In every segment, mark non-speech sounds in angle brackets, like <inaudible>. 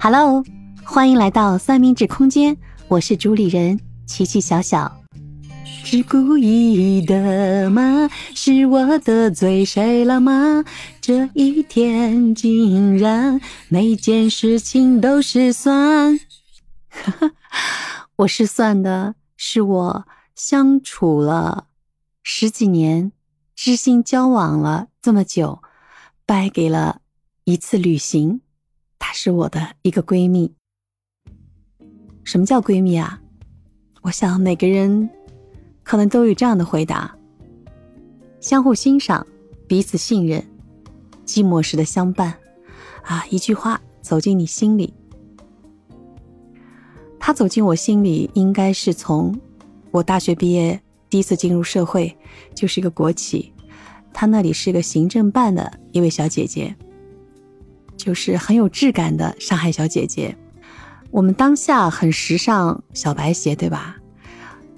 Hello，欢迎来到三明治空间，我是主理人琪琪小小。是故意的吗？是我得罪谁了吗？这一天竟然每件事情都失算。<laughs> 我失算的是我相处了十几年，知心交往了这么久，败给了一次旅行。她是我的一个闺蜜。什么叫闺蜜啊？我想每个人可能都有这样的回答：相互欣赏，彼此信任，寂寞时的相伴。啊，一句话走进你心里。她走进我心里，应该是从我大学毕业第一次进入社会，就是一个国企，她那里是个行政办的一位小姐姐。就是很有质感的上海小姐姐，我们当下很时尚小白鞋，对吧？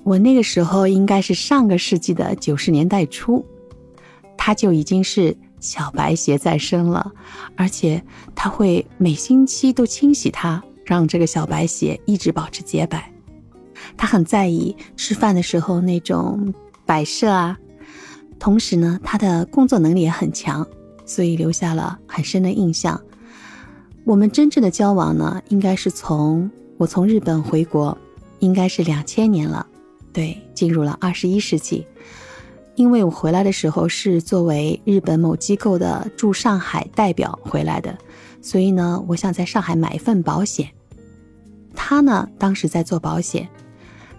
我那个时候应该是上个世纪的九十年代初，她就已经是小白鞋在身了，而且她会每星期都清洗它，让这个小白鞋一直保持洁白。她很在意吃饭的时候那种摆设啊，同时呢，她的工作能力也很强，所以留下了很深的印象。我们真正的交往呢，应该是从我从日本回国，应该是两千年了，对，进入了二十一世纪。因为我回来的时候是作为日本某机构的驻上海代表回来的，所以呢，我想在上海买一份保险。他呢，当时在做保险，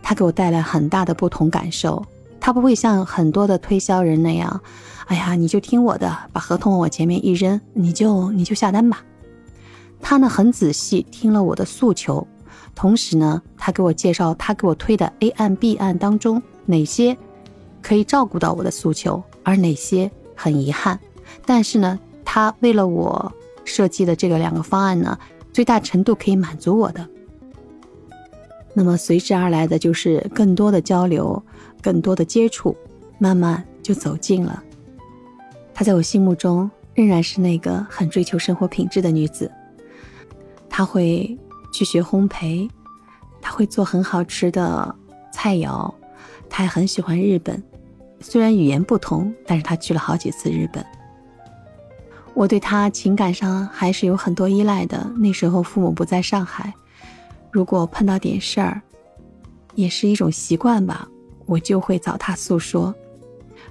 他给我带来很大的不同感受。他不会像很多的推销人那样，哎呀，你就听我的，把合同往我前面一扔，你就你就下单吧。他呢很仔细听了我的诉求，同时呢，他给我介绍他给我推的 A 案 B 案当中哪些可以照顾到我的诉求，而哪些很遗憾。但是呢，他为了我设计的这个两个方案呢，最大程度可以满足我的。那么随之而来的就是更多的交流，更多的接触，慢慢就走近了。她在我心目中仍然是那个很追求生活品质的女子。他会去学烘焙，他会做很好吃的菜肴，他还很喜欢日本。虽然语言不同，但是他去了好几次日本。我对他情感上还是有很多依赖的。那时候父母不在上海，如果碰到点事儿，也是一种习惯吧，我就会找他诉说。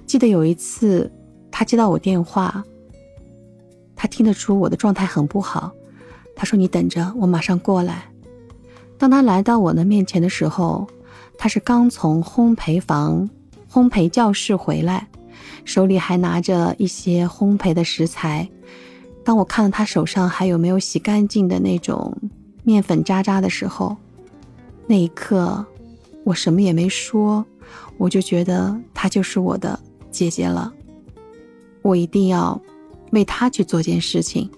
记得有一次，他接到我电话，他听得出我的状态很不好。他说：“你等着，我马上过来。”当他来到我的面前的时候，他是刚从烘焙房、烘焙教室回来，手里还拿着一些烘焙的食材。当我看到他手上还有没有洗干净的那种面粉渣渣的时候，那一刻我什么也没说，我就觉得她就是我的姐姐了。我一定要为她去做件事情。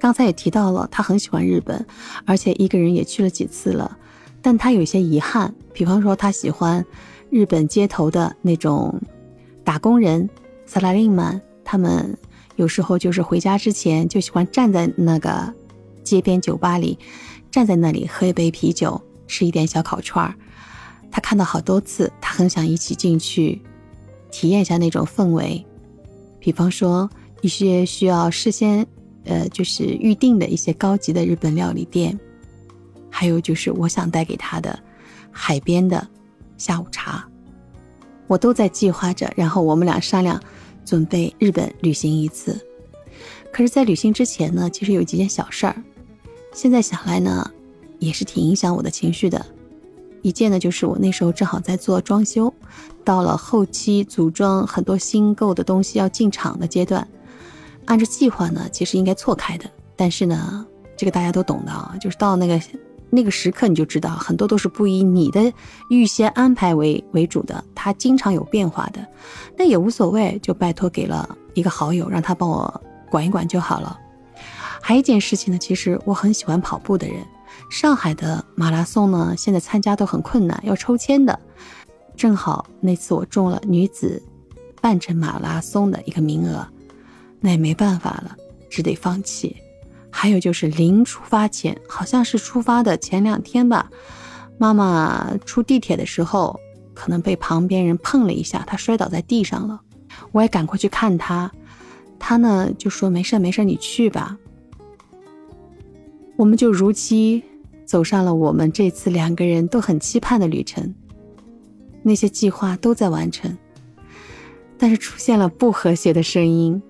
刚才也提到了，他很喜欢日本，而且一个人也去了几次了。但他有些遗憾，比方说他喜欢日本街头的那种打工人萨拉令们，他们有时候就是回家之前就喜欢站在那个街边酒吧里，站在那里喝一杯啤酒，吃一点小烤串儿。他看到好多次，他很想一起进去体验一下那种氛围。比方说一些需要事先。呃，就是预定的一些高级的日本料理店，还有就是我想带给他的海边的下午茶，我都在计划着。然后我们俩商量准备日本旅行一次。可是，在旅行之前呢，其实有几件小事儿，现在想来呢，也是挺影响我的情绪的。一件呢，就是我那时候正好在做装修，到了后期组装很多新购的东西要进场的阶段。按照计划呢，其实应该错开的，但是呢，这个大家都懂的啊，就是到那个那个时刻，你就知道很多都是不以你的预先安排为为主的，它经常有变化的，那也无所谓，就拜托给了一个好友，让他帮我管一管就好了。还有一件事情呢，其实我很喜欢跑步的人，上海的马拉松呢，现在参加都很困难，要抽签的，正好那次我中了女子半程马拉松的一个名额。那也没办法了，只得放弃。还有就是临出发前，好像是出发的前两天吧，妈妈出地铁的时候，可能被旁边人碰了一下，她摔倒在地上了。我也赶过去看她，她呢就说没事没事，你去吧。我们就如期走上了我们这次两个人都很期盼的旅程，那些计划都在完成，但是出现了不和谐的声音。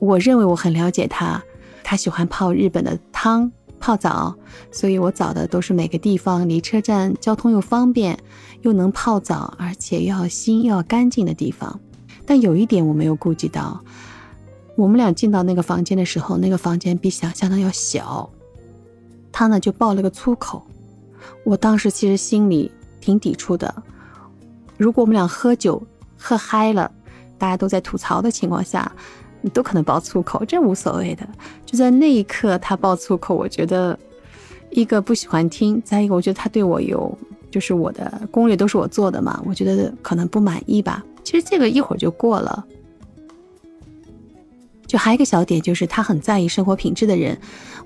我认为我很了解他，他喜欢泡日本的汤泡澡，所以我找的都是每个地方离车站交通又方便，又能泡澡，而且又要新又要干净的地方。但有一点我没有顾及到，我们俩进到那个房间的时候，那个房间比想象的要小，他呢就爆了个粗口。我当时其实心里挺抵触的，如果我们俩喝酒喝嗨了，大家都在吐槽的情况下。你都可能爆粗口，这无所谓的。就在那一刻，他爆粗口，我觉得一个不喜欢听，再一个我觉得他对我有，就是我的攻略都是我做的嘛，我觉得可能不满意吧。其实这个一会儿就过了。就还有一个小点，就是他很在意生活品质的人。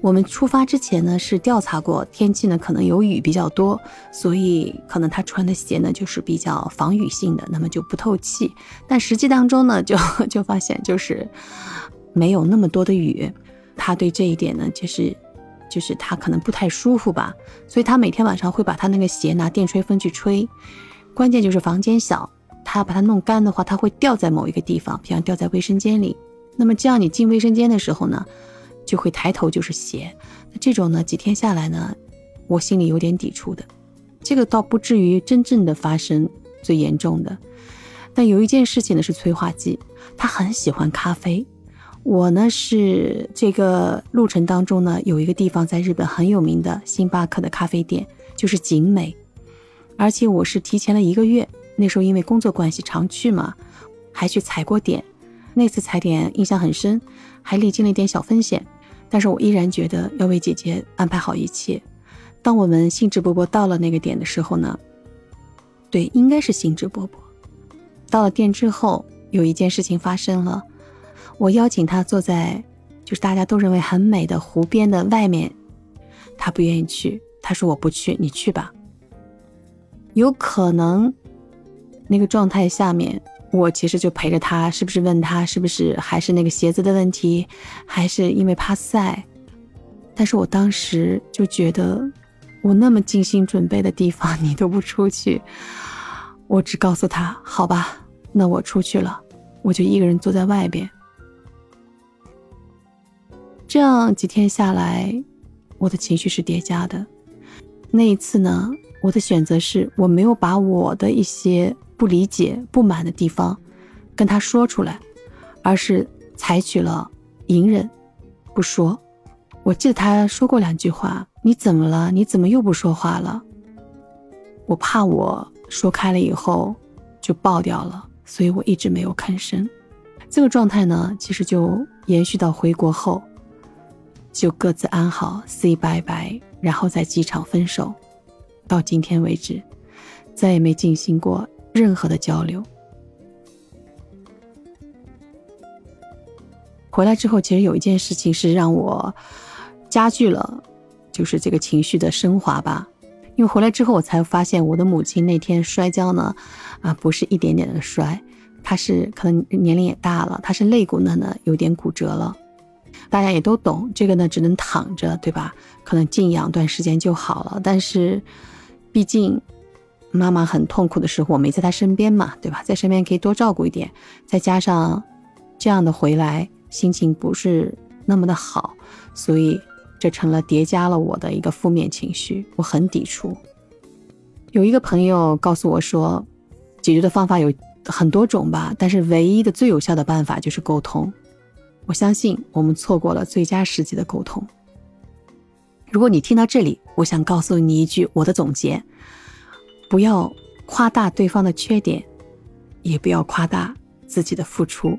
我们出发之前呢，是调查过天气呢，可能有雨比较多，所以可能他穿的鞋呢就是比较防雨性的，那么就不透气。但实际当中呢，就 <laughs> 就发现就是没有那么多的雨。他对这一点呢，就是就是他可能不太舒服吧，所以他每天晚上会把他那个鞋拿电吹风去吹。关键就是房间小，他把它弄干的话，他会掉在某一个地方，比方掉在卫生间里。那么这样，你进卫生间的时候呢，就会抬头就是鞋。那这种呢，几天下来呢，我心里有点抵触的。这个倒不至于真正的发生最严重的。但有一件事情呢是催化剂，他很喜欢咖啡。我呢是这个路程当中呢有一个地方在日本很有名的星巴克的咖啡店，就是景美。而且我是提前了一个月，那时候因为工作关系常去嘛，还去踩过点。那次踩点印象很深，还历经了一点小风险，但是我依然觉得要为姐姐安排好一切。当我们兴致勃勃到了那个点的时候呢，对，应该是兴致勃勃。到了店之后，有一件事情发生了，我邀请他坐在就是大家都认为很美的湖边的外面，他不愿意去，他说我不去，你去吧。有可能那个状态下面。我其实就陪着他，是不是问他是不是还是那个鞋子的问题，还是因为怕晒？但是我当时就觉得，我那么精心准备的地方 <laughs> 你都不出去，我只告诉他好吧，那我出去了，我就一个人坐在外边。这样几天下来，我的情绪是叠加的。那一次呢，我的选择是我没有把我的一些。不理解、不满的地方，跟他说出来，而是采取了隐忍，不说。我记得他说过两句话：“你怎么了？你怎么又不说话了？”我怕我说开了以后就爆掉了，所以我一直没有吭声。这个状态呢，其实就延续到回国后，就各自安好，say 拜拜，然后在机场分手，到今天为止，再也没进行过。任何的交流。回来之后，其实有一件事情是让我加剧了，就是这个情绪的升华吧。因为回来之后，我才发现我的母亲那天摔跤呢，啊，不是一点点的摔，她是可能年龄也大了，她是肋骨呢呢有点骨折了。大家也都懂，这个呢只能躺着，对吧？可能静养段时间就好了。但是，毕竟。妈妈很痛苦的时候，我没在她身边嘛，对吧？在身边可以多照顾一点，再加上这样的回来，心情不是那么的好，所以这成了叠加了我的一个负面情绪，我很抵触。有一个朋友告诉我说，解决的方法有很多种吧，但是唯一的最有效的办法就是沟通。我相信我们错过了最佳时机的沟通。如果你听到这里，我想告诉你一句我的总结。不要夸大对方的缺点，也不要夸大自己的付出，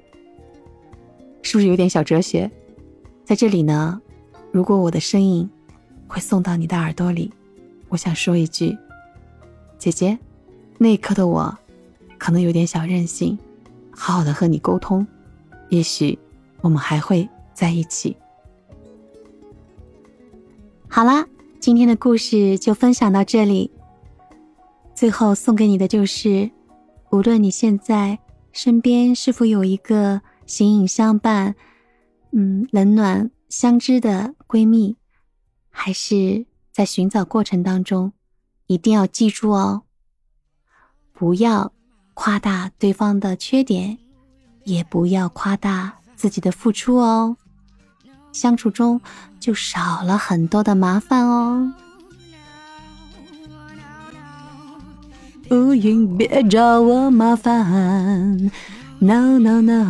是不是有点小哲学？在这里呢，如果我的声音会送到你的耳朵里，我想说一句：姐姐，那一刻的我可能有点小任性，好好的和你沟通，也许我们还会在一起。好啦，今天的故事就分享到这里。最后送给你的就是，无论你现在身边是否有一个形影相伴、嗯冷暖相知的闺蜜，还是在寻找过程当中，一定要记住哦，不要夸大对方的缺点，也不要夸大自己的付出哦，相处中就少了很多的麻烦哦。乌云，别找我麻烦！No No No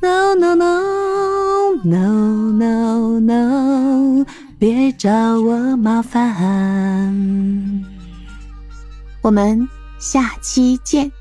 No No No No No No，别找我麻烦！我们下期见。